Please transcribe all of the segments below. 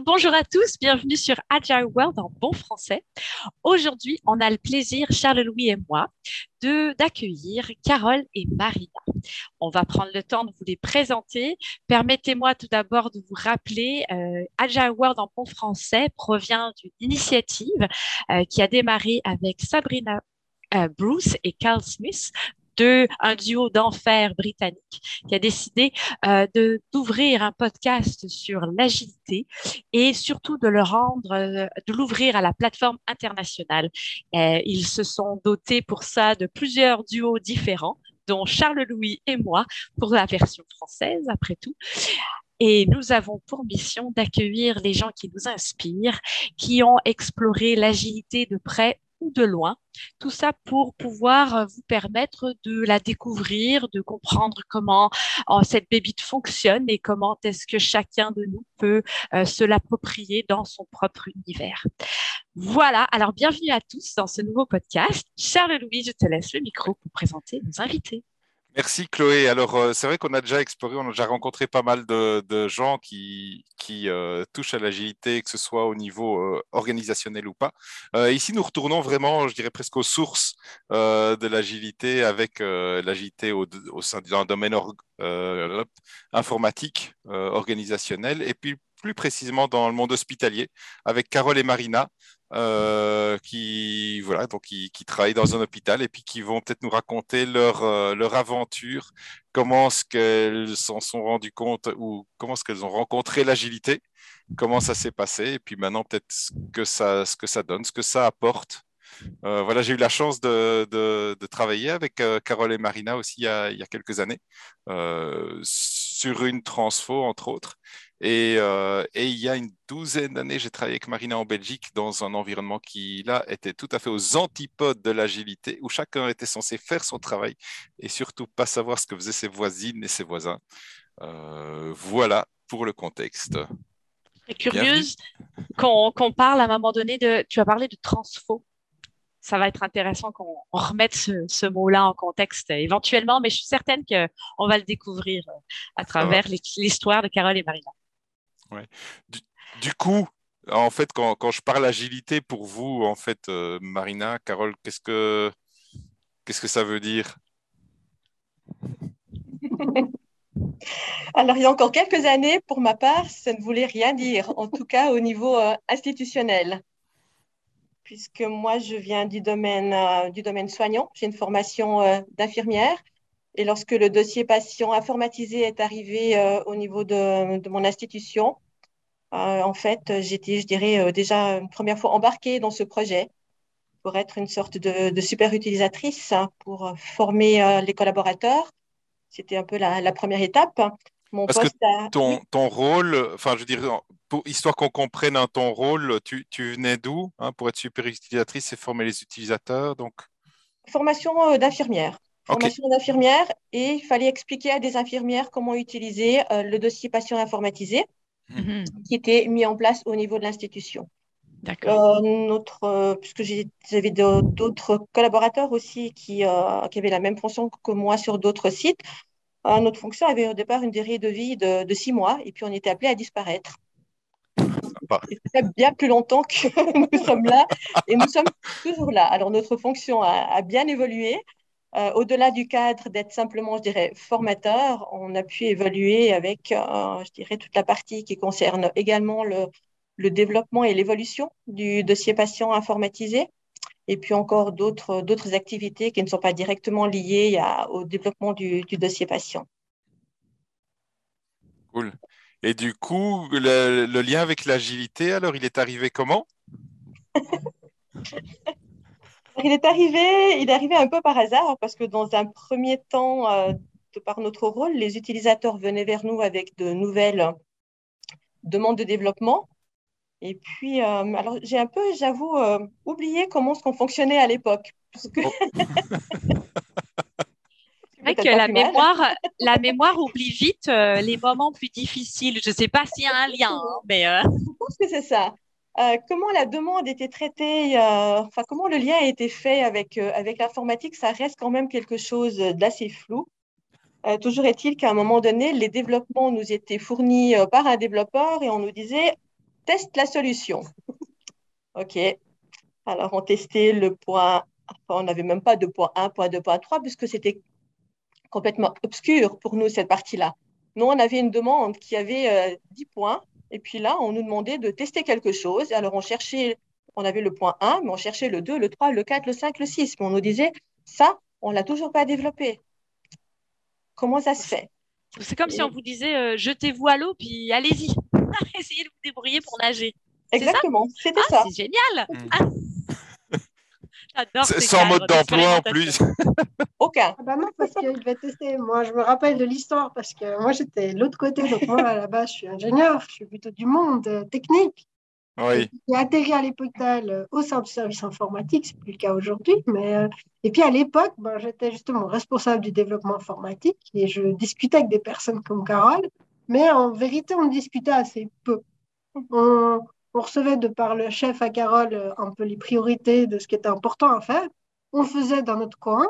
Bonjour à tous, bienvenue sur Agile World en bon français. Aujourd'hui, on a le plaisir, Charles-Louis et moi, d'accueillir Carole et Marina. On va prendre le temps de vous les présenter. Permettez-moi tout d'abord de vous rappeler, euh, Agile World en bon français provient d'une initiative euh, qui a démarré avec Sabrina euh, Bruce et Carl Smith de un duo d'enfer britannique qui a décidé euh, de d'ouvrir un podcast sur l'agilité et surtout de le rendre, euh, de l'ouvrir à la plateforme internationale. Euh, ils se sont dotés pour ça de plusieurs duos différents dont Charles Louis et moi pour la version française après tout. Et nous avons pour mission d'accueillir les gens qui nous inspirent, qui ont exploré l'agilité de près de loin. Tout ça pour pouvoir euh, vous permettre de la découvrir, de comprendre comment euh, cette bébite fonctionne et comment est-ce que chacun de nous peut euh, se l'approprier dans son propre univers. Voilà, alors bienvenue à tous dans ce nouveau podcast. Charles-Louis, je te laisse le micro pour présenter nos invités. Merci Chloé. Alors euh, c'est vrai qu'on a déjà exploré, on a déjà rencontré pas mal de, gens qui, qui euh, touchent à l'agilité, que ce soit au niveau euh, organisationnel ou pas. ici, nous retournons vraiment, je dirais presque aux sources de l'agilité avec l'agilité au, sein d'un domaine informatique, organisationnel, et puis plus précisément dans le monde hospitalier avec Carole et Marina. Euh, qui voilà donc qui, travaillent dans un hôpital et puis qui vont peut-être nous raconter leur euh, leur aventure, comment est-ce qu'elles s'en sont rendues compte ou comment est-ce qu'elles ont rencontré l'agilité, comment ça s'est passé et puis maintenant peut-être ce que ça ce que ça donne, ce que ça apporte. Euh, voilà, j'ai eu la chance de, de, travailler avec Carole et Marina aussi il y a, il y a quelques années sur une transfo entre autres. Euh, et, il y a une douzaine d'années, j'ai travaillé avec Marina en Belgique dans un environnement qui, là, était tout à fait aux antipodes de l'agilité, où chacun était censé faire son travail et surtout pas savoir ce que faisaient ses voisines et ses voisins. Euh, voilà pour le contexte. Très curieuse qu'on parle à un moment donné de. Tu as parlé de transfo ça va être intéressant qu'on remette ce, mot-là en contexte éventuellement, mais je suis certaine qu'on va le découvrir euh, à travers l'histoire de Carole et Marina. Du, coup, en fait, quand, je parle agilité pour vous, en fait, euh, Marina, Carole, qu'est-ce que ça veut dire? Alors, il y a encore quelques années, pour ma part, ça ne voulait rien dire, en tout cas au niveau euh, institutionnel. Puisque moi, je viens du domaine, euh, du domaine soignant, j'ai une formation d'infirmière. Et lorsque le dossier patient informatisé est arrivé au niveau de, de mon institution, euh, en fait, j'étais, je dirais, euh, déjà une première fois embarquée dans ce projet pour être une sorte de, super utilisatrice hein, pour euh, former les collaborateurs. C'était un peu la, première étape. Mon Parce que ton, ton, rôle, enfin, je veux dire, pour, histoire qu'on comprenne hein, ton rôle, tu, tu venais d'où hein, pour être super utilisatrice et former les utilisateurs donc... Formation d'infirmière. Formation d'infirmière et il fallait expliquer à des infirmières comment utiliser le dossier patient informatisé. Mhm. qui était mis en place au niveau de l'institution. D'accord. Euh, notre, euh, puisque j'avais d'autres collaborateurs aussi qui, euh, qui, avaient la même fonction que moi sur d'autres sites. notre fonction avait au départ une durée de vie de, six mois et puis on était appelé à disparaître. Ça bien plus longtemps que nous sommes là et nous sommes toujours là. Alors notre fonction a bien évolué. Euh, au-delà du cadre d'être simplement, je dirais, formateur, on a pu évoluer avec, euh, je dirais, toute la partie qui concerne également le, développement et l'évolution du dossier patient informatisé, et puis encore d'autres activités qui ne sont pas directement liées au développement du, dossier patient. Cool. Et du coup, le, le lien avec l'agilité, alors, il est arrivé comment? Il est arrivé, il est arrivé un peu par hasard parce que dans un premier temps, euh, de par notre rôle, les utilisateurs venaient vers nous avec de nouvelles demandes de développement. Et puis, euh, alors j'ai un peu, j'avoue, euh, oublié comment ce qu'on fonctionnait à l'époque. Que... Oh. C'est vrai que la mémoire, la mémoire oublie vite les moments plus difficiles. Je ne sais pas s'il y a un lien, hein, mais. Je pense que c'est ça. Euh, comment la demande était traitée, euh, enfin comment le lien a été fait avec, euh, avec l'informatique, ça reste quand même quelque chose d'assez flou. toujours est-il qu'à un moment donné, les développements nous étaient fournis par un développeur et on nous disait teste la solution. OK. Alors, on testait le point, on n'avait même pas de point 1, point 2, point 3, puisque c'était complètement obscur pour nous, cette partie-là. Nous, on avait une demande qui avait 10 euh, points, et puis là, on nous demandait de tester quelque chose. Alors, on cherchait, on avait le point 1, mais on cherchait le 2, le 3, le 4, le 5, le 6. Mais on nous disait, ça, on ne l'a toujours pas développé. Comment ça se fait? C'est comme si on vous disait, euh, jetez-vous à l'eau, puis allez-y. Essayez de vous débrouiller pour nager. Exactement, c'était ah, ça. C'est génial. Mm. Ah. Sans mode d'emploi en plus. Aucun. Ah bah non, parce qu'il devait tester. Moi, je me rappelle de l'histoire parce que moi, j'étais de l'autre côté. Donc, moi, à la base, je suis ingénieur. Je suis plutôt du monde euh, technique. Oui. J'ai atterri à l'hôpital euh, au sein du service informatique. Ce n'est plus le cas aujourd'hui. Mais, euh, et puis, à l'époque, ben, j'étais justement responsable du développement informatique et je discutais avec des personnes comme Carole. Mais en vérité, on discutait assez peu. On, on recevait de par le chef à Carole euh, un peu les priorités de ce qui était important à faire. On faisait dans notre coin.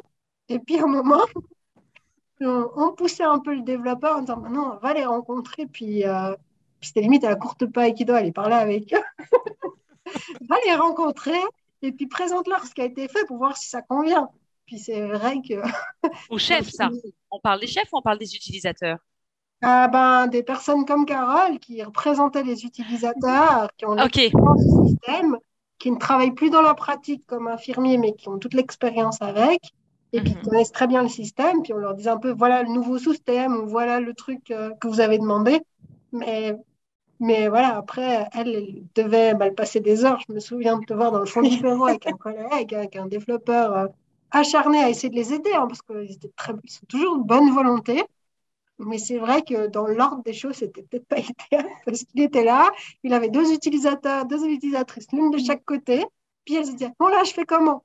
Et puis, à un moment, on, poussait un peu le développeur en disant maintenant, on va les rencontrer. Puis, euh, c'était limite à la courte paille qui doit aller parler avec eux. va les rencontrer et puis présente-leur ce qui a été fait pour voir si ça convient. Puis c'est vrai que. Au chef, ça. On parle des chefs ou on parle des utilisateurs? Ah ben, des personnes comme Carole qui représentaient les utilisateurs, qui ont l'expérience du système, qui ne travaillent plus dans la pratique comme infirmiers, mais qui ont toute l'expérience avec, et qui mhm. connaissent très bien le système. Puis on leur disait un peu, voilà le nouveau système, ou voilà le truc euh, que vous avez demandé. Mais, mais voilà, après, elle, devait mal passer des heures. Je me souviens de te voir dans le fond du bureau avec un collègue, avec un développeur euh, acharné à essayer de les aider, hein, parce qu'ils étaient très, sont toujours de bonne volonté. Mais c'est vrai que dans l'ordre des choses, c'était peut-être pas idéal parce qu'il était là, il avait deux utilisateurs, deux utilisatrices, l'une de chaque côté. Puis elle se disait, bon là, je fais comment?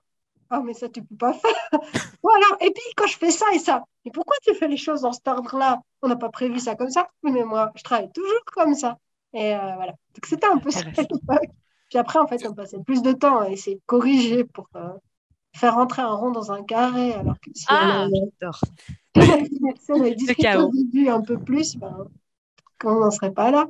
Ah, mais ça, tu peux pas faire. voilà. Et puis quand je fais ça et ça, mais pourquoi tu fais les choses dans cet ordre-là? On n'a pas prévu ça comme ça. Mais moi, je travaille toujours comme ça. Et euh, voilà. Donc c'était un peu ça Puis après, en fait, on passait plus de temps à essayer de corriger pour euh, faire rentrer un rond dans un carré. Alors que si ah, j'adore. si on avait discuté au début un peu plus, ben, on n'en serait pas là.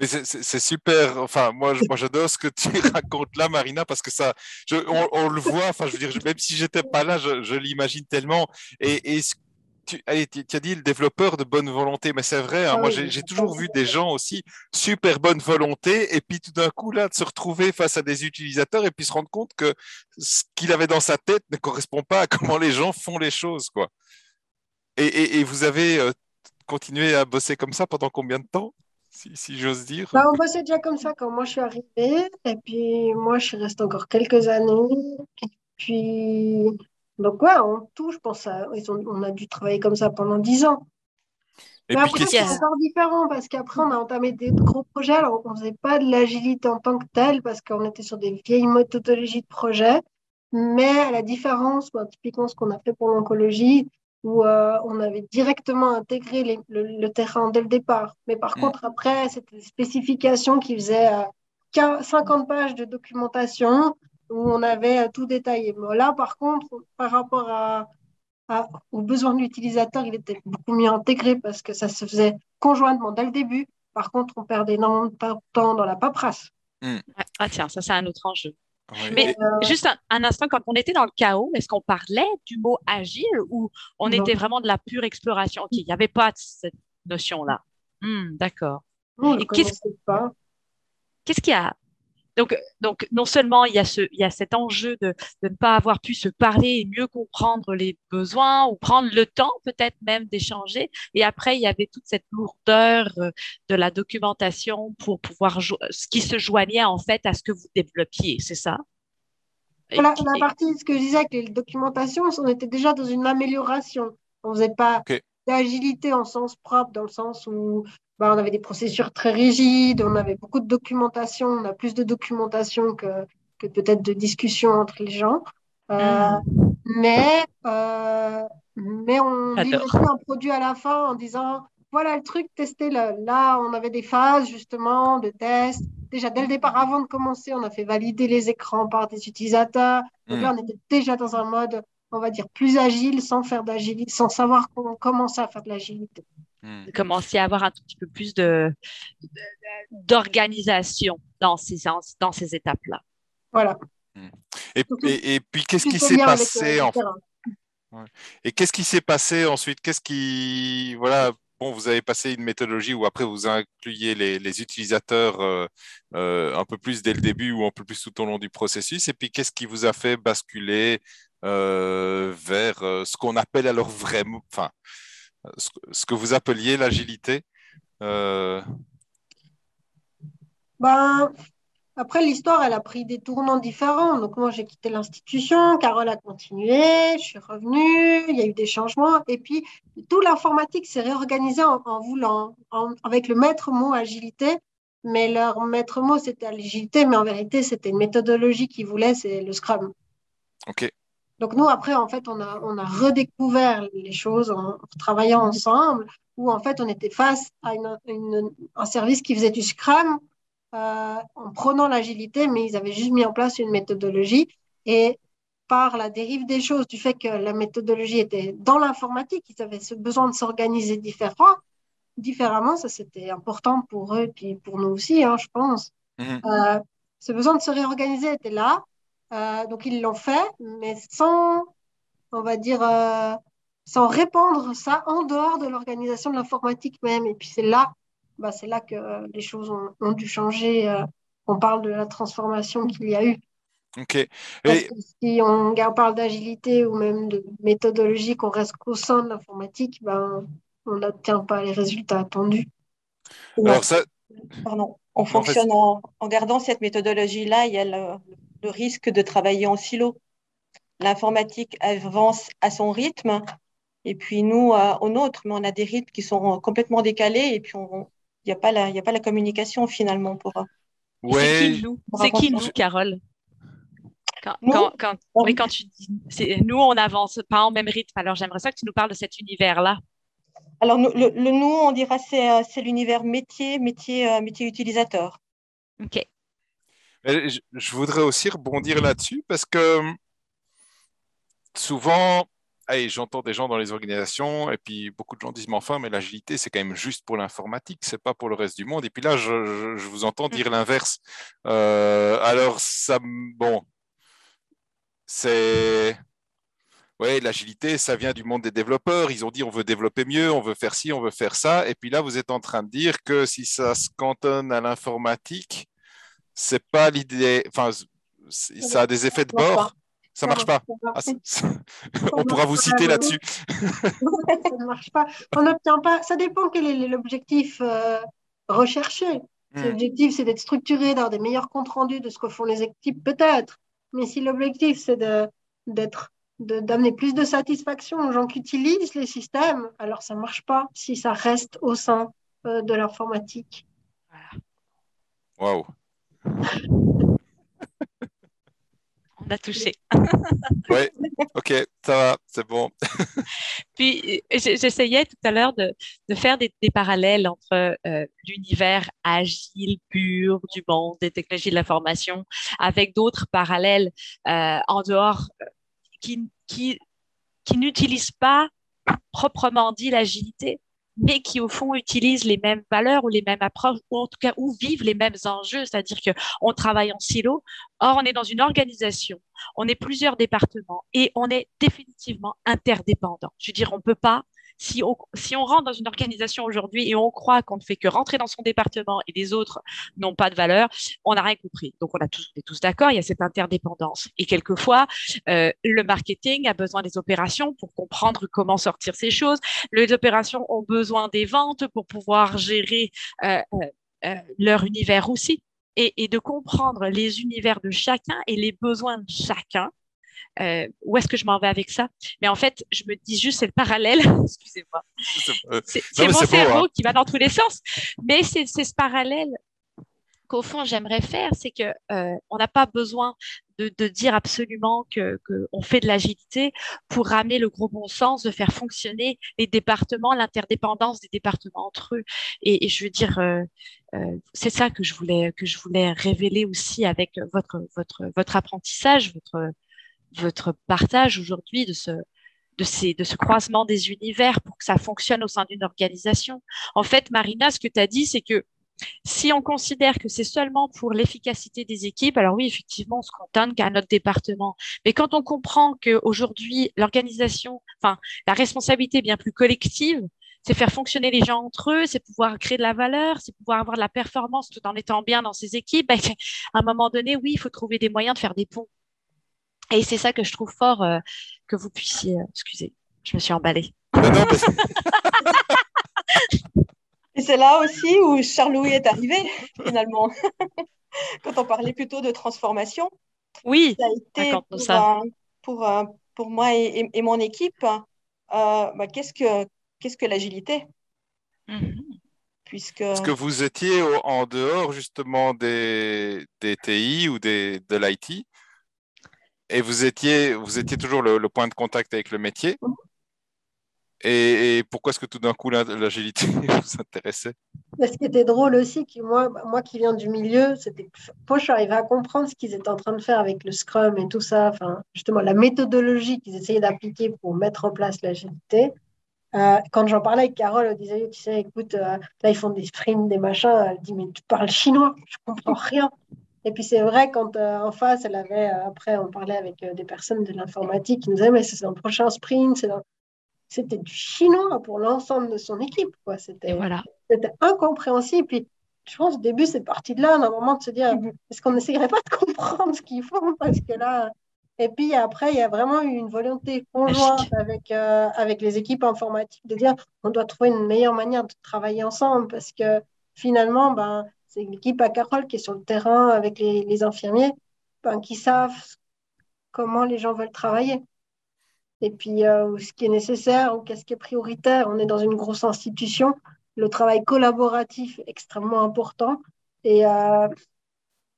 Mais c'est super. Enfin, moi, moi j'adore ce que tu racontes là, Marina, parce que ça, je, on, le voit. Enfin, je veux dire, même si j'étais pas là, je, je l'imagine tellement. Et, et ce tu, allez, tu, as dit le développeur de bonne volonté, mais c'est vrai, hein, ah moi j'ai toujours vu des gens aussi super bonne volonté, et puis tout d'un coup, là, de se retrouver face à des utilisateurs et puis se rendre compte que ce qu'il avait dans sa tête ne correspond pas à comment les gens font les choses. quoi. Et, et, vous avez euh, continué à bosser comme ça pendant combien de temps si, si j'ose dire? Bah, On bossait déjà comme ça quand moi je suis arrivée, et puis moi je suis restée encore quelques années, et puis donc, ouais, en tout, je pense, on a dû travailler comme ça pendant dix ans. Mais après, c'est encore différent parce qu'après, on a entamé des gros projets. Alors, on ne faisait pas de l'agilité en tant que telle parce qu'on était sur des vieilles méthodologies de projet. Mais à la différence, typiquement ce qu'on a fait pour l'oncologie, où euh, on avait directement intégré le, terrain dès le départ. Mais par mm. contre, après, c'était des spécifications qui faisaient 50 euh, pages de documentation où on avait tout détaillé. Mais là, par contre, par rapport à, aux besoins de l'utilisateur, il était beaucoup mieux intégré parce que ça se faisait conjointement dès le début. Par contre, on perdait énormément de temps dans la paperasse. Hmm. Ah tiens, ça c'est un autre enjeu. Mais euh, juste un, instant, quand on était dans le chaos, est-ce qu'on parlait du mot agile ou on était vraiment de la pure exploration? Il n'y avait pas cette notion-là. Hmm, d'accord. Qu'est-ce qu'il y a donc, donc, non seulement il y a, ce, il y a cet enjeu de, de, ne pas avoir pu se parler et mieux comprendre les besoins ou prendre le temps peut-être même d'échanger. Et après, il y avait toute cette lourdeur euh, de la documentation pour pouvoir, ce qui se joignait en fait à ce que vous développiez, c'est ça? La, la, partie, ce que je disais avec les documentations, on était déjà dans une amélioration. On ne faisait pas d'agilité en sens propre, dans le sens où bah, on avait des procédures très rigides, on avait beaucoup de documentation, on a plus de documentation que, que peut-être de discussions entre les gens. Euh, mm. mais, euh, mais on livrait un produit à la fin en disant voilà le truc, testez -le. Là, on avait des phases justement de test. Déjà, dès le départ, avant de commencer, on a fait valider les écrans par des utilisateurs. Donc là, mm. on était déjà dans un mode, on va dire, plus agile, sans faire d'agilité, sans savoir comment commencer à faire de l'agilité. Hmm. commencer à avoir un tout petit peu plus de, d'organisation dans ces, dans ces étapes-là. Voilà. Hmm. Et, et, puis, qu'est-ce qui s'est passé en Et qu'est-ce qui s'est passé ensuite? Qu'est-ce qui, voilà, bon, vous avez passé une méthodologie où après vous incluiez les, utilisateurs euh, euh, un peu plus dès le début ou un peu plus tout au long du processus. Et puis, qu'est-ce qui vous a fait basculer euh, vers ce qu'on appelle alors vraiment, enfin, ce, que vous appeliez l'agilité ben, après, l'histoire, elle a pris des tournants différents. Donc, moi, j'ai quitté l'institution, Carole a continué, je suis revenue, il y a eu des changements. Et puis, toute l'informatique s'est réorganisée en, voulant, avec le maître mot agilité. Mais leur maître mot, c'était agilité, mais en vérité, c'était une méthodologie qu'ils voulaient, c'est le Scrum. OK. Donc, nous, après, en fait, on a, on a redécouvert les choses en, travaillant ensemble, où, en fait, on était face à un service qui faisait du Scrum euh, en prenant l'agilité, mais ils avaient juste mis en place une méthodologie. Et par la dérive des choses, du fait que la méthodologie était dans l'informatique, ils avaient ce besoin de s'organiser différemment. Différemment, ça c'était important pour eux et puis pour nous aussi, hein, je pense. Mhm. Euh, ce besoin de se réorganiser était là, euh, donc ils l'ont fait, mais sans, on va dire, sans répandre ça en dehors de l'organisation de l'informatique même. Et puis c'est là bah, c'est là que euh, les choses ont, dû changer. Euh, on parle de la transformation qu'il y a eu. Ok. Et... si on, parle d'agilité ou même de méthodologie qu'on reste qu'au sein de l'informatique, ben, on n'obtient pas les résultats attendus. Alors ça... Pardon. On fonctionne en, gardant cette méthodologie-là, il y a le, le, risque de travailler en silo. L'informatique avance à son rythme, et puis nous, euh, au nôtre, mais on a des rythmes qui sont complètement décalés, et puis on, il n'y a, pas la, a pas la communication finalement pour. Ouais. C'est qui nous, c'est qui nous Carole? Quand, quand, oui, quand tu dis, nous, on avance pas en même rythme. Alors, j'aimerais ça que tu nous parles de cet univers-là. Alors, le, nous, on dira c'est, euh, c'est l'univers métier, métier, euh, métier utilisateur. OK. Je, je voudrais aussi rebondir là-dessus parce que souvent, j'entends des gens dans les organisations, et puis beaucoup de gens disent, mais enfin, mais l'agilité, c'est quand même juste pour l'informatique, c'est pas pour le reste du monde. Et puis là, je, vous entends dire l'inverse. Euh, alors, ça, bon, c'est, ouais, l'agilité, ça vient du monde des développeurs. Ils ont dit, on veut développer mieux, on veut faire ci, on veut faire ça. Et puis là, vous êtes en train de dire que si ça se cantonne à l'informatique, c'est pas l'idée, enfin, ça a des effets de bord. Ça marche pas. Ah, on pourra vous citer là-dessus. ça ne marche pas. On n'obtient pas. Ça dépend quel est l'objectif euh, recherché. Si hmm. l'objectif, c'est d'être structuré, d'avoir des meilleurs comptes rendus de ce que font les équipes, peut-être. Mais si l'objectif, c'est d'être d'amener plus de satisfaction aux gens qui utilisent les systèmes, alors ça ne marche pas si ça reste au sein euh, de l'informatique. Waouh on a touché. oui, ok, ça va, c'est bon. Puis, j'essayais tout à l'heure de, faire des, parallèles entre euh, l'univers agile, pur du monde des technologies de l'information, avec d'autres parallèles euh, en dehors euh, qui, qui, qui n'utilisent pas proprement dit l'agilité, mais qui au fond utilisent les mêmes valeurs ou les mêmes approches, ou en tout cas où vivent les mêmes enjeux, c'est-à-dire qu'on travaille en silo. Or, on est dans une organisation, on est plusieurs départements et on est définitivement interdépendants. Je veux dire, on ne peut pas si on, si on rentre dans une organisation aujourd'hui et on croit qu'on ne fait que rentrer dans son département et les autres n'ont pas de valeur, on n'a rien compris. Donc, on, a tous, est tous d'accord, il y a cette interdépendance. Et quelquefois, euh, le marketing a besoin des opérations pour comprendre comment sortir ces choses. Les opérations ont besoin des ventes pour pouvoir gérer euh, euh, leur univers aussi. Et, et, de comprendre les univers de chacun et les besoins de chacun euh, où est-ce que je m'en vais avec ça? Mais en fait, je me dis juste, c'est le parallèle. Excusez-moi. C'est mon cerveau hein. qui va dans tous les sens. Mais c'est ce parallèle qu'au fond j'aimerais faire, c'est que euh, on n'a pas besoin de, de, dire absolument que qu'on fait de l'agilité pour ramener le gros bon sens, de faire fonctionner les départements, l'interdépendance des départements entre eux. Et, et je veux dire, euh, euh, c'est ça que je voulais que je voulais révéler aussi avec votre votre votre apprentissage, votre votre partage aujourd'hui de ce, de, ces, de ce croisement des univers pour que ça fonctionne au sein d'une organisation. En fait, Marina, ce que tu as dit, c'est que si on considère que c'est seulement pour l'efficacité des équipes, alors oui, effectivement, on se contente qu'à notre département. Mais quand on comprend qu'aujourd'hui, l'organisation, enfin, la responsabilité est bien plus collective, c'est faire fonctionner les gens entre eux, c'est pouvoir créer de la valeur, c'est pouvoir avoir de la performance tout en étant bien dans ses équipes. Ben, à un moment donné, oui, il faut trouver des moyens de faire des ponts. Et c'est ça que je trouve fort euh, que vous puissiez. Euh, excusez, je me suis emballée. Et c'est là aussi où Charles-Louis est arrivé, finalement. Quand on parlait plutôt de transformation. Oui, ça a été pour, ça. pour, euh, pour, moi et, mon équipe, euh, bah, qu'est-ce que, qu'est-ce que l'agilité? Mhm. Puisque... Parce que vous étiez en dehors justement des, des TI ou des, de l'IT et vous étiez, vous étiez toujours le, le, point de contact avec le métier. Et, pourquoi est-ce que tout d'un coup l'agilité vous intéressait? Ce qui était drôle aussi, que moi, moi qui viens du milieu, c'était moi je suis arrivée à comprendre ce qu'ils étaient en train de faire avec le Scrum et tout ça, enfin justement la méthodologie qu'ils essayaient d'appliquer pour mettre en place l'agilité. Euh, quand j'en parlais avec Carole, elle disait, tu sais, écoute, euh, là ils font des sprints, des machins. Elle dit, mais tu parles chinois, je comprends rien. Et puis c'est vrai, quand euh, en face, elle avait, après, on parlait avec des personnes de l'informatique qui nous disaient, mais c'est le prochain sprint, c'était du chinois pour l'ensemble de son équipe. Quoi. C'était, voilà. c'était incompréhensible. Puis, je pense au début, c'est parti de là, un moment de se dire mhm. est-ce qu'on n'essayerait pas de comprendre ce qu'ils font? Parce que là. Et puis après, il y a vraiment eu une volonté conjointe avec, euh, avec les équipes informatiques de dire on doit trouver une meilleure manière de travailler ensemble parce que finalement, ben, c'est l'équipe à Carole qui est sur le terrain avec les, infirmiers qui savent comment les gens veulent travailler et puis euh, ce qui est nécessaire ou qu'est-ce qui est prioritaire. On est dans une grosse institution. Le travail collaboratif est extrêmement important et euh,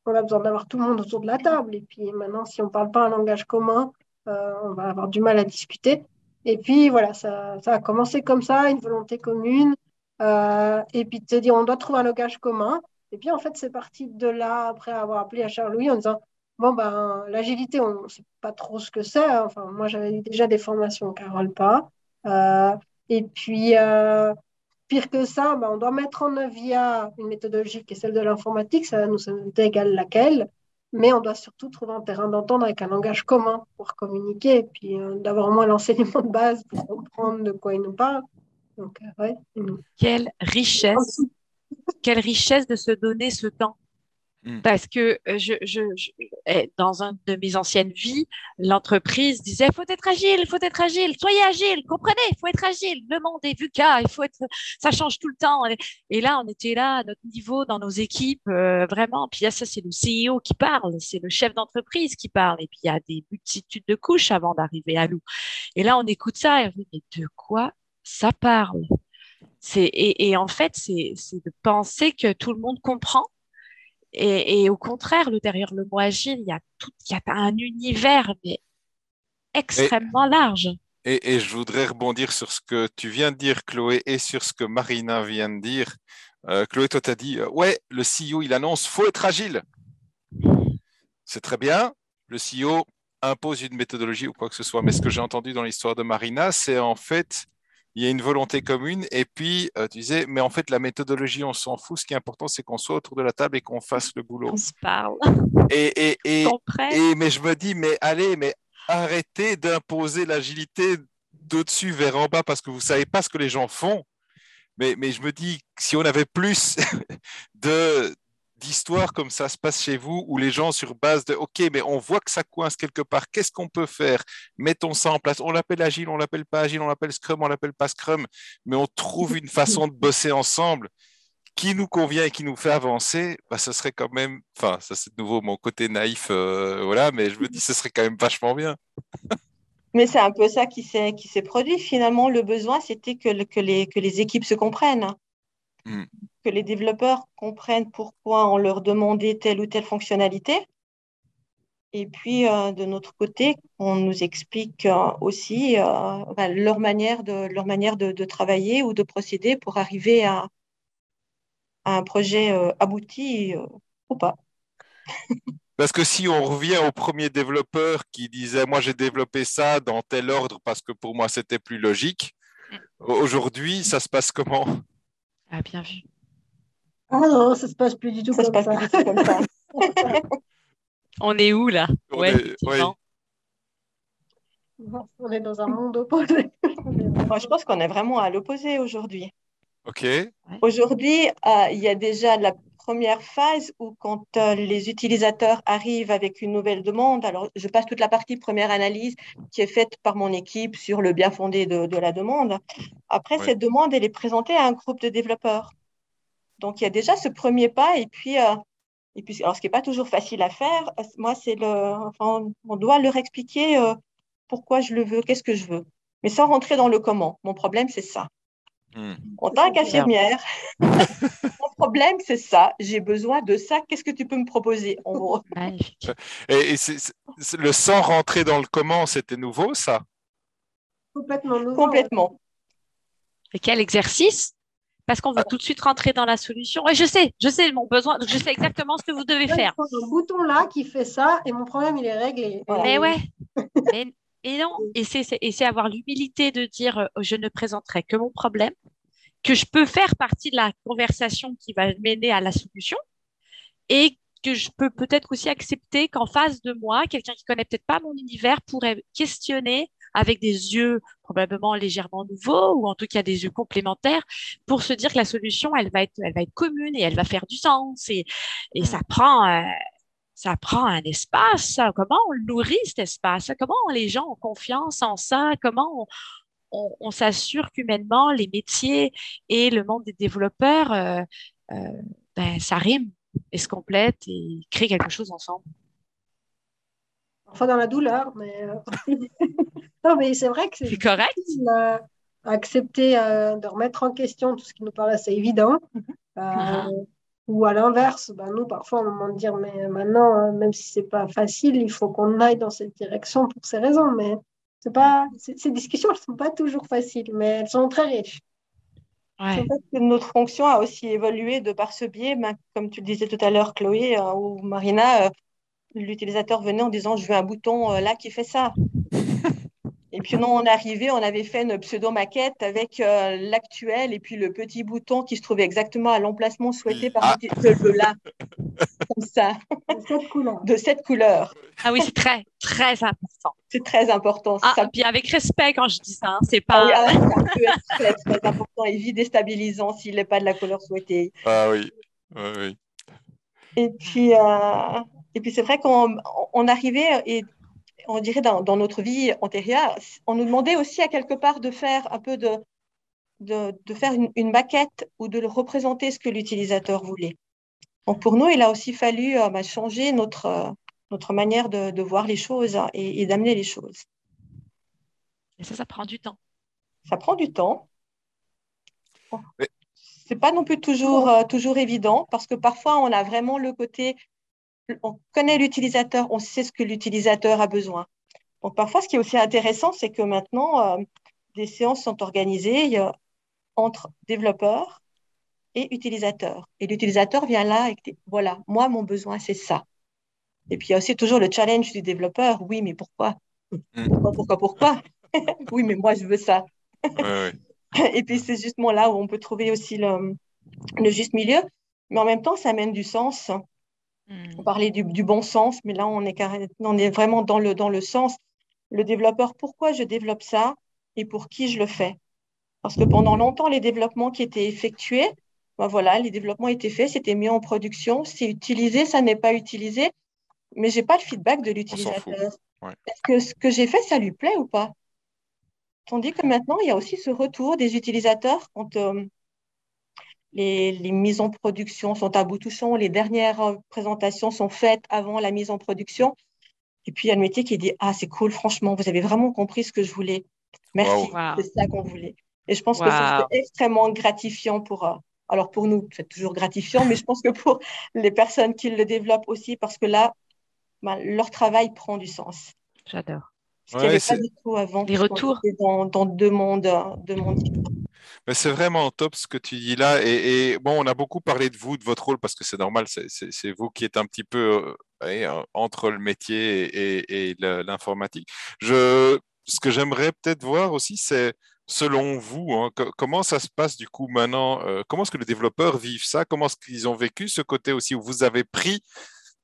on a besoin d'avoir tout le monde autour de la table. Et puis maintenant, si on ne parle pas un langage commun, euh, on va avoir du mal à discuter. Et puis voilà, ça, ça a commencé comme ça, une volonté commune. et puis de se dire, on doit trouver un langage commun. Et puis en fait, c'est parti de là, après avoir appelé à Charles-Louis en disant, Bon, ben, l'agilité, on ne sait pas trop ce que c'est. Hein. Enfin, moi, j'avais déjà des formations, Carole pas. Euh, et puis, euh, pire que ça, ben, on doit mettre en œuvre via une méthodologie qui est celle de l'informatique, ça nous est égal laquelle, mais on doit surtout trouver un terrain d'entendre avec un langage commun pour communiquer et puis euh, d'avoir au moins l'enseignement de base pour comprendre de quoi il nous parle. Donc, ouais. Quelle richesse, quelle richesse de se donner ce temps Mm. Parce que euh, je, je, eh, dans un de mes anciennes vies, l'entreprise disait faut être agile, il faut être agile, soyez agile, comprenez, il faut être agile. Le monde est VUCA, il faut être, ça change tout le temps. Et là, on était là à notre niveau dans nos équipes, euh, vraiment. Puis là, ça, c'est le CEO qui parle, c'est le chef d'entreprise qui parle. Et puis il y a des multitudes de couches avant d'arriver à nous. Et là, on écoute ça et on dit mais de quoi ça parle? Et, en fait, c'est de penser que tout le monde comprend et, au contraire, derrière le mot agile, il y a tout, il y a un univers extrêmement large. Et, je voudrais rebondir sur ce que tu viens de dire, Chloé, et sur ce que Marina vient de dire. Euh, Chloé, toi, tu as dit, euh, ouais, le CEO, il annonce, faut être agile. C'est très bien. Le CEO impose une méthodologie ou quoi que ce soit. Mais ce que j'ai entendu dans l'histoire de Marina, c'est en fait il y a une volonté commune. Et puis, euh, tu disais, mais en fait, la méthodologie, on s'en fout. Ce qui est important, c'est qu'on soit autour de la table et qu'on fasse le boulot. On se parle. Et, et, et, et, mais je me dis, mais allez, mais arrêtez d'imposer l'agilité d'au-dessus vers en bas parce que vous ne savez pas ce que les gens font. Mais, mais je me dis, si on avait plus de, d'histoires comme ça se passe chez vous, où les gens sur base de OK, mais on voit que ça coince quelque part, qu'est-ce qu'on peut faire? Mettons ça en place. On l'appelle agile, on l'appelle pas agile, on l'appelle Scrum, on l'appelle pas Scrum, mais on trouve une façon de bosser ensemble qui nous convient et qui nous fait avancer, bah, ce serait quand même, enfin, ça c'est de nouveau mon côté naïf, euh, voilà, mais je me dis, ce serait quand même vachement bien. mais c'est un peu ça qui s'est, produit. Finalement, le besoin, c'était que les équipes se comprennent. Hmm que les développeurs comprennent pourquoi on leur demandait telle ou telle fonctionnalité. Et puis, euh, de notre côté, on nous explique euh, aussi euh, ben, leur manière, de, leur manière de, travailler ou de procéder pour arriver à, à un projet abouti ou pas. Parce que si on revient au premier développeur qui disait moi j'ai développé ça dans tel ordre parce que pour moi c'était plus logique, mm. aujourd'hui ça se passe comment? Ah bien vu. Ah non, ça se passe plus du tout ça comme, ça. Plus comme ça. on est où là? On est, On est dans un monde opposé. Moi, je pense qu'on est vraiment à l'opposé aujourd'hui. OK. Aujourd'hui, euh, il y a déjà la première phase où quand euh, les utilisateurs arrivent avec une nouvelle demande, alors je passe toute la partie première analyse qui est faite par mon équipe sur le bien fondé de, la demande. Après, cette demande, elle est présentée à un groupe de développeurs. Donc, il y a déjà ce premier pas. Et puis, euh, et puis alors, ce qui n'est pas toujours facile à faire, euh, moi, c'est le, enfin, on doit leur expliquer pourquoi je le veux, qu'est-ce que je veux. Mais sans rentrer dans le comment. Mon problème, c'est ça. Hmm. En tant qu'infirmière, mon problème, c'est ça. J'ai besoin de ça. Qu'est-ce que tu peux me proposer en gros? Et, le sans rentrer dans le comment, c'était nouveau, ça? Complètement nouveau. Complètement. Et quel exercice? Parce qu'on veut tout de suite rentrer dans la solution. Et je sais, je sais mon besoin, je sais exactement ce que vous devez faire. Un bouton là qui fait ça et mon problème il est réglé. Mais ouais. Et non, et c'est avoir l'humilité de dire euh, je ne présenterai que mon problème, que je peux faire partie de la conversation qui va mener à la solution, et que je peux peut-être aussi accepter qu'en face de moi, quelqu'un qui connaît peut-être pas mon univers pourrait questionner avec des yeux probablement légèrement nouveaux ou en tout cas des yeux complémentaires pour se dire que la solution elle va être elle va être commune et elle va faire du sens et, et ça prend euh, ça prend un espace. Comment on nourrit cet espace? Comment les gens ont confiance en ça? Comment on, s'assure qu'humainement, les métiers et le monde des développeurs, euh, euh, ben, ça rime et se complète et crée quelque chose ensemble? Enfin, dans la douleur, mais. Euh, non, mais c'est vrai que c'est. correct. accepter de remettre en question tout ce qui nous assez évident. Mm-hmm. Ou à l'inverse, ben nous, parfois, on nous demande de dire, mais maintenant, hein, même si c'est pas facile, il faut qu'on aille dans cette direction pour ces raisons. Mais c'est pas, ces discussions, elles sont pas toujours faciles, mais elles sont très riches. Ouais. que notre fonction a aussi évolué de par ce biais. Ben, comme tu le disais tout à l'heure, Chloé euh, ou Marina, euh, l'utilisateur venait en disant, je veux un bouton euh, là qui fait ça. Et puis, non, on est arrivé, on avait fait une pseudo-maquette avec euh, l'actuel et puis le petit bouton qui se trouvait exactement à l'emplacement souhaité par ah. le là. Comme ça. De cette couleur. De cette couleur. Ah oui, c'est très, très important. C'est très important. Ah, ça. Puis avec respect quand je dis ça, hein, c'est pas. Ah oui, ah, très, très important et vite déstabilisant s'il n'est pas de la couleur souhaitée. Ah oui, oui, oui. Et puis, euh, et puis c'est vrai qu'on on arrivait et on dirait, dans, notre vie antérieure, on nous demandait aussi à quelque part de faire un peu de, de, faire une, maquette ou de représenter ce que l'utilisateur voulait. Donc pour nous, il a aussi fallu euh, bah, changer notre, euh, notre manière de, voir les choses et, d'amener les choses. Et ça, ça prend du temps. Ça prend du temps. Ce C'est pas non plus toujours, euh, toujours évident parce que parfois on a vraiment le côté on connaît l'utilisateur, on sait ce que l'utilisateur a besoin. Donc parfois, ce qui est aussi intéressant, c'est que maintenant, euh, des séances sont organisées entre développeurs et utilisateurs. Et l'utilisateur vient là et dit, voilà, moi, mon besoin, c'est ça. Et puis, il y a aussi toujours le challenge du développeur. Oui, mais pourquoi? Mm. Pourquoi, pourquoi, pourquoi? Oui, mais moi, je veux ça. et puis, c'est justement là où on peut trouver aussi le, le juste milieu. Mais en même temps, ça amène du sens. On parlait du, bon sens, mais là, on est, on est vraiment dans le, dans le sens. Le développeur, pourquoi je développe ça et pour qui je le fais? Parce que pendant longtemps, les développements qui étaient effectués, ben voilà, les développements étaient faits, c'était mis en production, c'est utilisé, ça n'est pas utilisé, mais je n'ai pas le feedback de l'utilisateur. Est-ce que ce que j'ai fait, ça lui plaît ou pas? Tandis que maintenant, il y a aussi ce retour des utilisateurs quand, euh, les, mises en production sont à bout touchant, les dernières euh, présentations sont faites avant la mise en production. Et puis, il y a le métier qui dit Ah, c'est cool, franchement, vous avez vraiment compris ce que je voulais. Merci, c'est ça qu'on voulait. Et je pense que c'est extrêmement gratifiant pour. Euh, alors, pour nous, c'est toujours gratifiant, mais je pense que pour les personnes qui le développent aussi, parce que là, ben, leur travail prend du sens. J'adore. Ce qu'il n'y avait pas du tout avant. Les retours. Dans, dans deux mondes, deux mondes c'est vraiment top ce que tu dis là. Et, bon, on a beaucoup parlé de vous, de votre rôle, parce que c'est normal, c'est vous qui êtes un petit peu entre le métier et, l'informatique. Je, ce que j'aimerais peut-être voir aussi, c'est selon vous, hein, comment ça se passe du coup maintenant euh, Comment est-ce que les développeurs vivent ça? Comment est-ce qu'ils ont vécu ce côté aussi où vous avez pris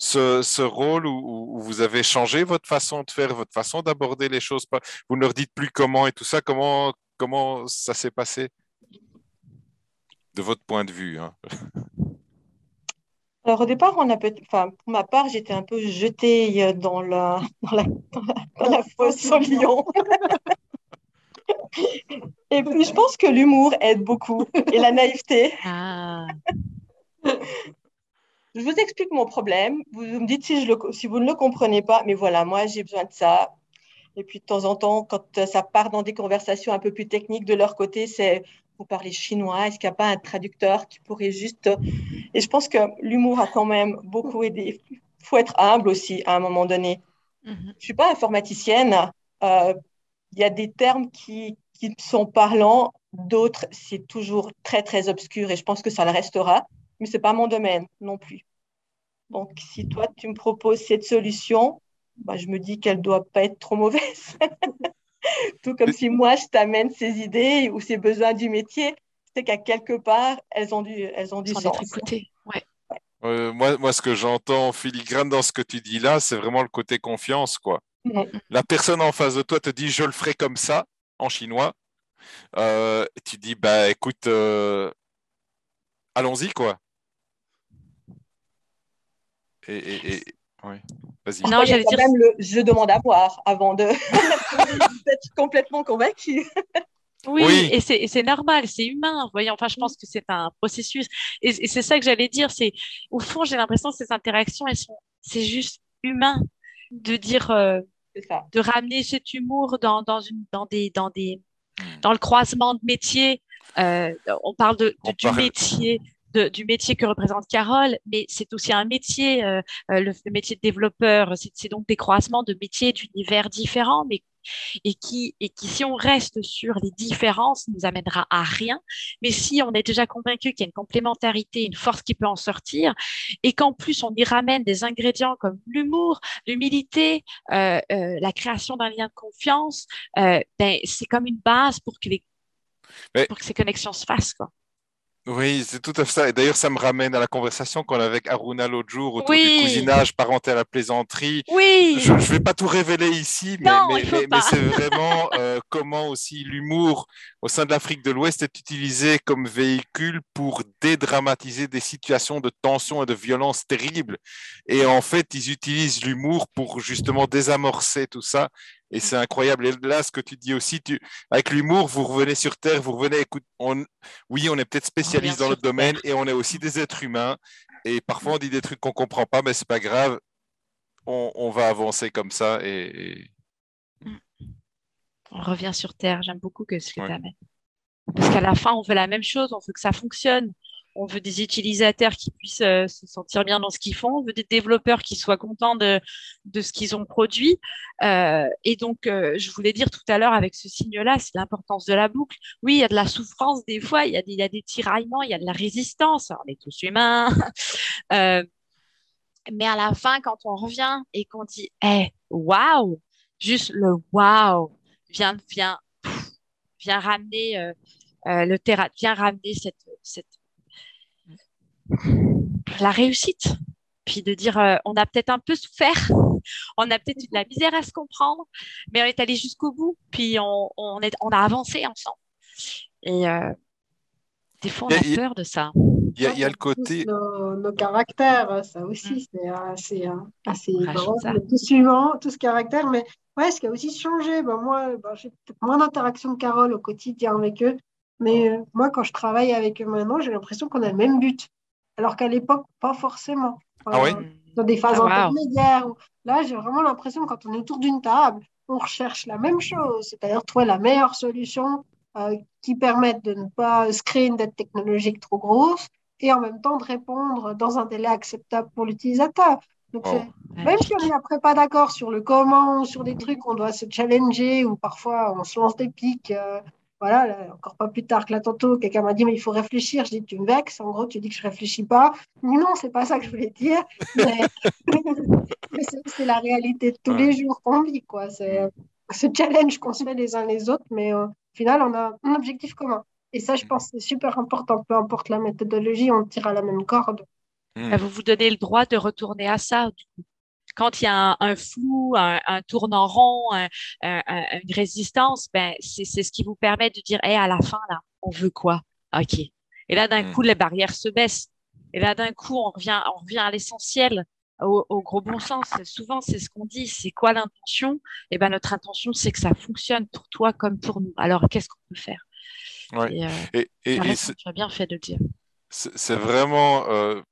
ce, rôle où, vous avez changé votre façon de faire, votre façon d'aborder les choses Vous ne leur dites plus comment et tout ça. Comment, comment ça s'est passé? De votre point de vue hein? Alors au départ, on a enfin, pour ma part, j'étais un peu jetée euh, dans la, dans la, dans la, fosse au lion. et puis je pense que l'humour aide beaucoup et la naïveté. Ah. Je vous explique mon problème. Vous me dites si, je le, si vous ne le comprenez pas, mais voilà, moi j'ai besoin de ça. Et puis de temps en temps, quand ça part dans des conversations un peu plus techniques de leur côté, c'est vous parlez chinois, est-ce qu'il n'y a pas un traducteur qui pourrait juste... Et je pense que l'humour a quand même beaucoup aidé. Il faut être humble aussi à un moment donné. Mhm. Je ne suis pas informaticienne. Euh, il y a des termes qui, qui sont parlants, d'autres, c'est toujours très, très obscur et je pense que ça le restera, mais ce n'est pas mon domaine non plus. Donc, si toi, tu me proposes cette solution, bah, je me dis qu'elle ne doit pas être trop mauvaise. Tout comme si moi, je t'amène ces idées ou ces besoins du métier, c'est qu'à quelque part, elles ont dû, elles ont dû sens. Ouais. Euh, moi, moi, ce que j'entends filigrane dans ce que tu dis là, c'est vraiment le côté confiance, quoi. La personne en face de toi te dit je le ferai comme ça en chinois. Euh, tu dis bah écoute, euh, allons-y quoi. Et, et, Vas-y. Non, j'allais dire. même le je demande à voir avant de d'être complètement convaincu. Oui, et c'est normal, c'est humain. Voyons, enfin, je pense que c'est un processus. Et, c'est ça que j'allais dire. C'est au fond, j'ai l'impression que ces interactions, elles sont, c'est juste humain de dire, euh, de ramener cet humour dans, dans une, dans des, dans des, hmm. dans le croisement de métiers. Euh, on parle de, du métier, du métier que représente Carole, mais c'est aussi un métier, euh, euh, le, métier de développeur, c'est donc des croisements de métiers d'univers différents, mais et qui, et qui, si on reste sur les différences, nous amènera à rien. Mais si on est déjà convaincu qu'il y a une complémentarité, une force qui peut en sortir, et qu'en plus on y ramène des ingrédients comme l'humour, l'humilité, euh, la création d'un lien de confiance, ben, c'est comme une base pour que les pour que ces connexions se fassent. Quoi. Oui, c'est tout à fait ça. Et d'ailleurs, ça me ramène à la conversation qu'on avait avec Aruna l'autre jour autour du cousinage parental à plaisanterie. Oui. Je ne vais pas tout révéler ici, mais, mais, c'est vraiment euh, comment aussi l'humour au sein de l'Afrique de l'Ouest est utilisé comme véhicule pour dédramatiser des situations de tension et de violence terribles. Et en fait, ils utilisent l'humour pour justement désamorcer tout ça et c'est incroyable. Et là, ce que tu dis aussi, tu, avec l'humour, vous revenez sur Terre, vous revenez, écoute, on, oui, on est peut-être spécialiste dans notre domaine et on est aussi des êtres humains. Et parfois, on dit des trucs qu'on ne comprend pas, mais ce n'est pas grave. On, va avancer comme ça. Et, On revient sur Terre. J'aime beaucoup que ce que tu amènes. Parce qu'à la fin, on veut la même chose, on veut que ça fonctionne on veut des utilisateurs qui puissent euh, se sentir bien dans ce qu'ils font, on veut des développeurs qui soient contents de, ce qu'ils ont produit. Euh, et donc, euh, je voulais dire tout à l'heure avec ce signe-là, c'est l'importance de la boucle. Oui, il y a de la souffrance des fois, il y a des, tiraillements, il y a de la résistance, on est tous humains. mais à la fin, quand on revient et qu'on dit, eh, waouh, juste le waouh vient, vient, vient ramener le terrain, vient ramener cette la réussite. Puis de dire, euh, on a peut-être un peu souffert, on a peut-être eu de la misère à se comprendre, mais on est allé jusqu'au bout, puis on, on, est, on a avancé ensemble. Et euh, des fois, on a, peur de ça. Il y, a, le côté. Nos, caractères, ça aussi, mm. c'est assez, assez tout suivant, tout ce caractère. Mais ouais, ce qui a aussi changé, ben moi, ben, j'ai moins d'interaction de Carole au quotidien avec eux. Mais euh, moi, quand je travaille avec eux maintenant, j'ai l'impression qu'on a le même but alors qu'à l'époque, pas forcément. ah oui Dans des phases ah, intermédiaires. Là, j'ai vraiment l'impression, quand on est autour d'une table, on recherche la même chose, c'est-à-dire trouver la meilleure solution euh, qui permette de ne pas se créer une dette technologique trop grosse et en même temps de répondre dans un délai acceptable pour l'utilisateur. Donc, oh. même si on n'est après pas d'accord sur le comment, sur des trucs, on doit se challenger ou parfois on se lance des pics. Euh, voilà, encore pas plus tard que là, tantôt, quelqu'un m'a dit, mais il faut réfléchir. Je dis, tu me vexes. En gros, tu dis que je réfléchis pas. Non, c'est pas ça que je voulais dire. Mais, c'est la réalité de tous les jours qu'on vit, quoi. C'est ce challenge qu'on se met les uns les autres, mais euh, au final, on a un objectif commun. Et ça, je pense, c'est super important. Peu importe la méthodologie, on tire à la même corde. Hmm. Vous vous donnez le droit de retourner à ça, du coup quand il y a un, flou, un, un, tournant rond, une résistance, ben, c'est ce qui vous permet de dire, hey, à la fin, là, on veut quoi? OK. Et là, d'un mmh. coup, les barrières se baissent. Et là, d'un coup, on revient, on revient à l'essentiel, au, gros bon sens. Souvent, c'est ce qu'on dit. C'est quoi l'intention? Eh ben, notre intention, c'est que ça fonctionne pour toi comme pour nous. Alors, qu'est-ce qu'on peut faire? Ouais. Et, et, tu as bien fait de le dire. C'est vraiment, euh,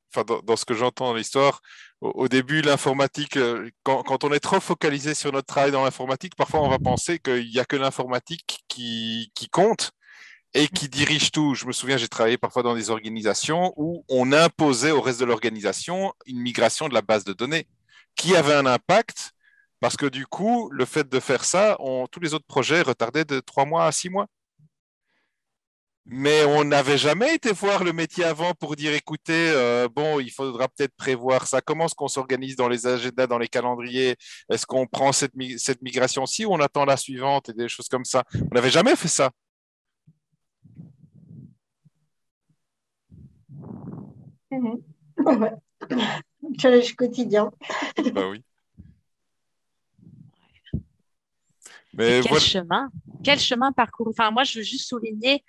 dans, ce que j'entends dans l'histoire, au, début, l'informatique, euh, quand, on est trop focalisé sur notre travail dans l'informatique, parfois on va penser qu'il n'y a que l'informatique qui, compte et qui dirige tout. Je me souviens, j'ai travaillé parfois dans des organisations où on imposait au reste de l'organisation une migration de la base de données qui avait un impact parce que du coup, le fait de faire ça, tous les autres projets retardaient de trois mois à six mois mais on n'avait jamais été voir le métier avant pour dire écoutez, euh, bon, il faudra peut-être prévoir ça. Comment est-ce qu'on s'organise dans les agendas, dans les calendriers? Est-ce qu'on prend cette, cette migration-ci ou on attend la suivante et des choses comme ça? On n'avait jamais fait ça. Mmh. Challenge quotidien. bah oui. Mais quel chemin? Quel chemin parcouru? Enfin, moi, je veux juste souligner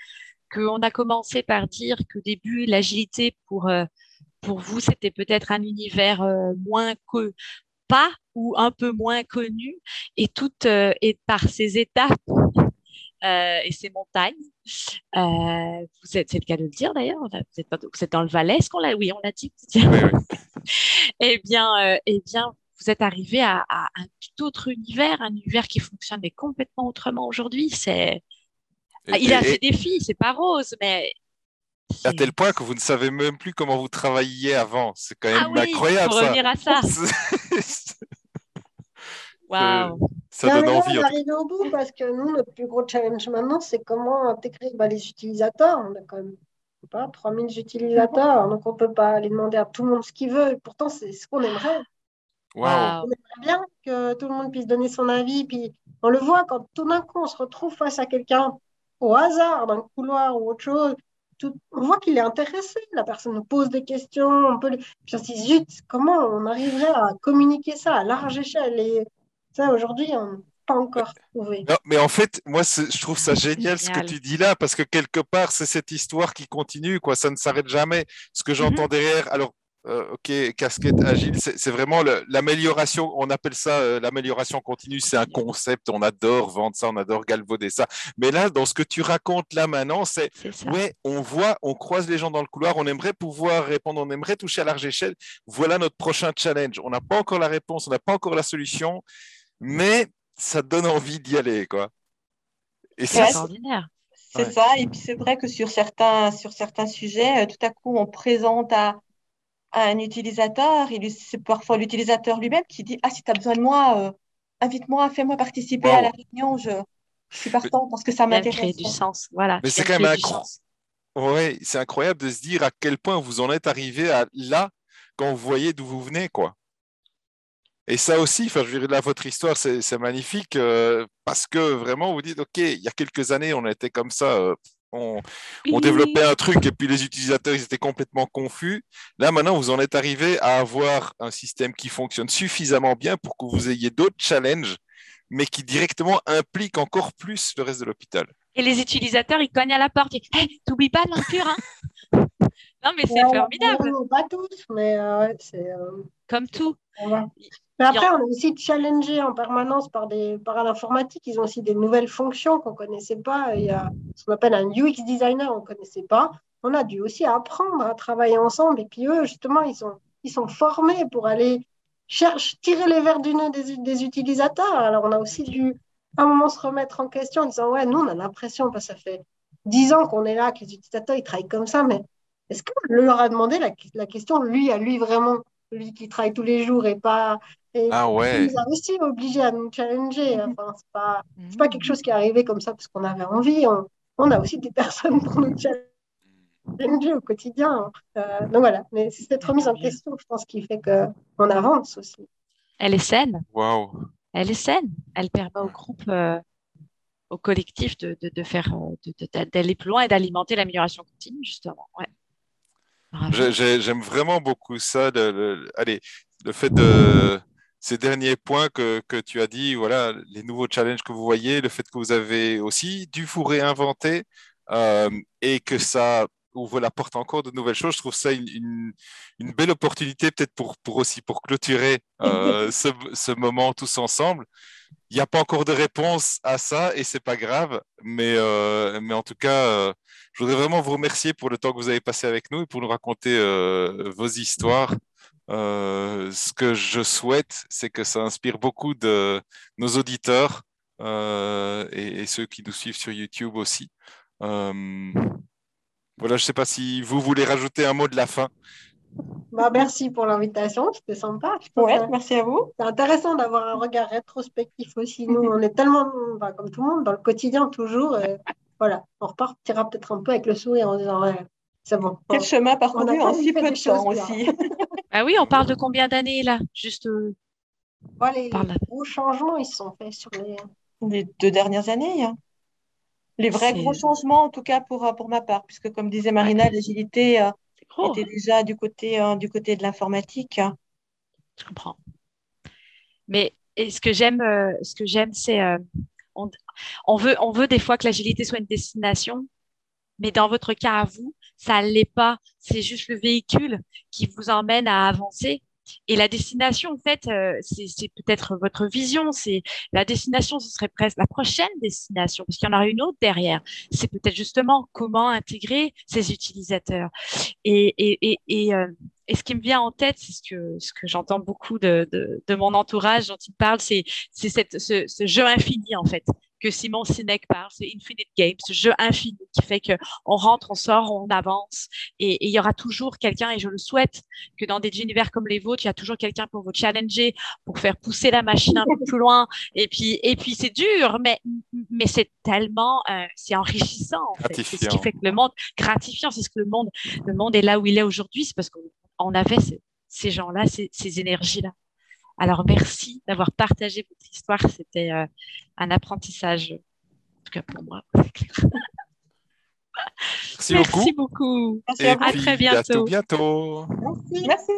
qu'on a commencé par dire qu'au début, l'agilité pour, euh, pour vous, c'était peut-être un univers euh, moins que pas ou un peu moins connu et tout euh, et par ces étapes et ces montagnes. vous êtes, c'est le cas de le dire d'ailleurs. Vous êtes, vous êtes dans le Valais, est-ce qu'on l'a Oui, on l'a dit. eh bien, eh bien, vous êtes arrivé à, à, un tout autre univers, un univers qui fonctionne complètement autrement aujourd'hui. C'est ah, il a ses défis, c'est pas rose, mais. À tel point que vous ne savez même plus comment vous travailliez avant. C'est quand même ah oui, incroyable. Pour revenir à ça. Waouh. Ça donne envie. On est au bout parce que nous, notre plus gros challenge maintenant, c'est comment intégrer bah, les utilisateurs. On a quand même pas 3000 utilisateurs, donc on ne peut pas aller demander à tout le monde ce qu'il veut. pourtant, c'est ce qu'on aimerait. Wow. On aimerait bien que tout le monde puisse donner son avis. Puis on le voit quand tout d'un coup, on se retrouve face à quelqu'un au hasard dans le couloir ou autre chose. on voit qu'il est intéressé, la personne nous pose des questions, on peut puis on se dit, zut, comment on arriverait à communiquer ça à large échelle? Et ça, aujourd'hui, on n'a pas encore trouvé. Non, mais en fait, moi, je trouve ça génial, ce que tu dis là, parce que quelque part, c'est cette histoire qui continue, quoi. Ça ne s'arrête jamais. Ce que j'entends mhm. derrière, alors euh, ok, casquette agile, c'est vraiment l'amélioration. On appelle ça euh, l'amélioration continue. C'est un concept. On adore vendre ça, on adore galvauder ça. Mais là, dans ce que tu racontes là maintenant, c'est ouais, on voit, on croise les gens dans le couloir. On aimerait pouvoir répondre, on aimerait toucher à large échelle. Voilà notre prochain challenge. On n'a pas encore la réponse, on n'a pas encore la solution, mais ça donne envie d'y aller, quoi. Et c'est extraordinaire. C'est ça. Et puis c'est vrai que sur certains, sur certains sujets, euh, tout à coup, on présente à un utilisateur, c'est parfois l'utilisateur lui-même qui dit Ah, si tu as besoin de moi, euh, invite-moi, fais-moi participer à la réunion, je, suis partant parce que ça m'intéresse. du sens. Voilà, Mais c'est quand même incroyable. Ouais, c'est incroyable de se dire à quel point vous en êtes arrivé à là quand vous voyez d'où vous venez, quoi. Et ça aussi, enfin, je dirais là, votre histoire, c'est magnifique euh, parce que vraiment, vous dites, OK, il y a quelques années, on était comme ça, euh, on, développait un truc et puis les utilisateurs ils étaient complètement confus. Là maintenant, vous en êtes arrivé à avoir un système qui fonctionne suffisamment bien pour que vous ayez d'autres challenges, mais qui directement impliquent encore plus le reste de l'hôpital. Et les utilisateurs, ils cognent à la porte. Hey, T'oublies pas hein Non, mais c'est formidable. pas tous, mais euh, c'est. Euh, Comme tout. Mais après, on est aussi challengé en permanence par, des, par l'informatique. Ils ont aussi des nouvelles fonctions qu'on ne connaissait pas. Il y a ce qu'on appelle un UX designer, on ne connaissait pas. On a dû aussi apprendre à travailler ensemble. Et puis eux, justement, ils sont, ils sont formés pour aller chercher, tirer les verres du nez des, des, utilisateurs. Alors, on a aussi dû, à un moment, se remettre en question en disant, ouais, nous, on a l'impression, parce que ça fait dix ans qu'on est là, que les utilisateurs, ils travaillent comme ça, mais est-ce qu'on leur a demandé la, la question, lui, à lui vraiment lui qui travaille tous les jours et pas. ah ouais. Il nous a aussi obligé à nous challenger. Enfin, c'est pas, pas quelque chose qui est arrivé comme ça parce qu'on avait envie. On, on a aussi des personnes pour nous challenger au quotidien. Euh, donc voilà, mais c'est cette remise en question, je pense, qui fait qu'on avance aussi. Elle est saine. Waouh. Elle est saine. Elle permet au groupe, euh, au collectif de, de, faire, d'aller plus loin et d'alimenter l'amélioration continue, justement. Ouais. J'aime vraiment beaucoup ça. allez, le fait de ces derniers points que, que, tu as dit, voilà, les nouveaux challenges que vous voyez, le fait que vous avez aussi dû vous réinventer euh, et que ça ouvre la porte encore de nouvelles choses. Je trouve ça une, une, belle opportunité peut-être pour, pour aussi pour clôturer euh, ce, ce, moment tous ensemble. Il n'y a pas encore de réponse à ça et c'est pas grave, mais, euh, mais en tout cas, je voudrais vraiment vous remercier pour le temps que vous avez passé avec nous et pour nous raconter vos histoires. Euh, ce que je souhaite, c'est que ça inspire beaucoup de nos auditeurs euh, et, ceux qui nous suivent sur YouTube aussi. Euh, voilà, je ne sais pas si vous voulez rajouter un mot de la fin. Bah, merci pour l'invitation, c'était sympa. Ouais, merci à vous. C'est intéressant d'avoir un regard rétrospectif aussi. Nous, on est tellement, comme tout le monde, dans le quotidien toujours. Voilà, on repartira peut-être un peu avec le sourire en disant ouais, c'est bon. Quel chemin parcouru en si peu de temps aussi. ah oui, on parle de combien d'années là Juste. Euh, les, gros changements, ils se sont faits sur les. Les deux dernières années. Hein. Les vrais gros changements, en tout cas pour, euh, pour ma part, puisque comme disait Marina, l'agilité euh, était déjà du côté, du côté de l'informatique. Je comprends. Mais ce que j'aime, ce que j'aime, c'est on, veut, on veut des fois que l'agilité soit une destination, mais dans votre cas à vous, ça l'est pas. C'est juste le véhicule qui vous emmène à avancer. Et la destination, en fait, euh, c'est peut-être votre vision. C'est la destination, ce serait presque la prochaine destination, parce qu'il y en aura une autre derrière. C'est peut-être justement comment intégrer ces utilisateurs. Et, et, et, euh, et, ce qui me vient en tête, c'est ce que ce que j'entends beaucoup de, de, de, mon entourage dont il parle, c'est c'est ce, ce jeu infini en fait que Simon Sinek parle, c'est Infinite Game, ce jeu infini qui fait que on rentre, on sort, on avance, et, il y aura toujours quelqu'un, et je le souhaite, que dans des univers comme les vôtres, il y a toujours quelqu'un pour vous challenger, pour faire pousser la machine un peu plus loin, et puis et puis c'est dur, mais mais c'est tellement, euh, c'est enrichissant, en fait. c'est ce qui fait que le monde gratifiant, c'est ce que le monde le monde est là où il est aujourd'hui, c'est parce qu'on avait ces, ces gens-là, ces, ces énergies-là. Alors, merci d'avoir partagé votre histoire. C'était euh, un apprentissage, en tout cas pour moi. Merci, beaucoup. Merci. à, très bientôt. bientôt. Merci. merci.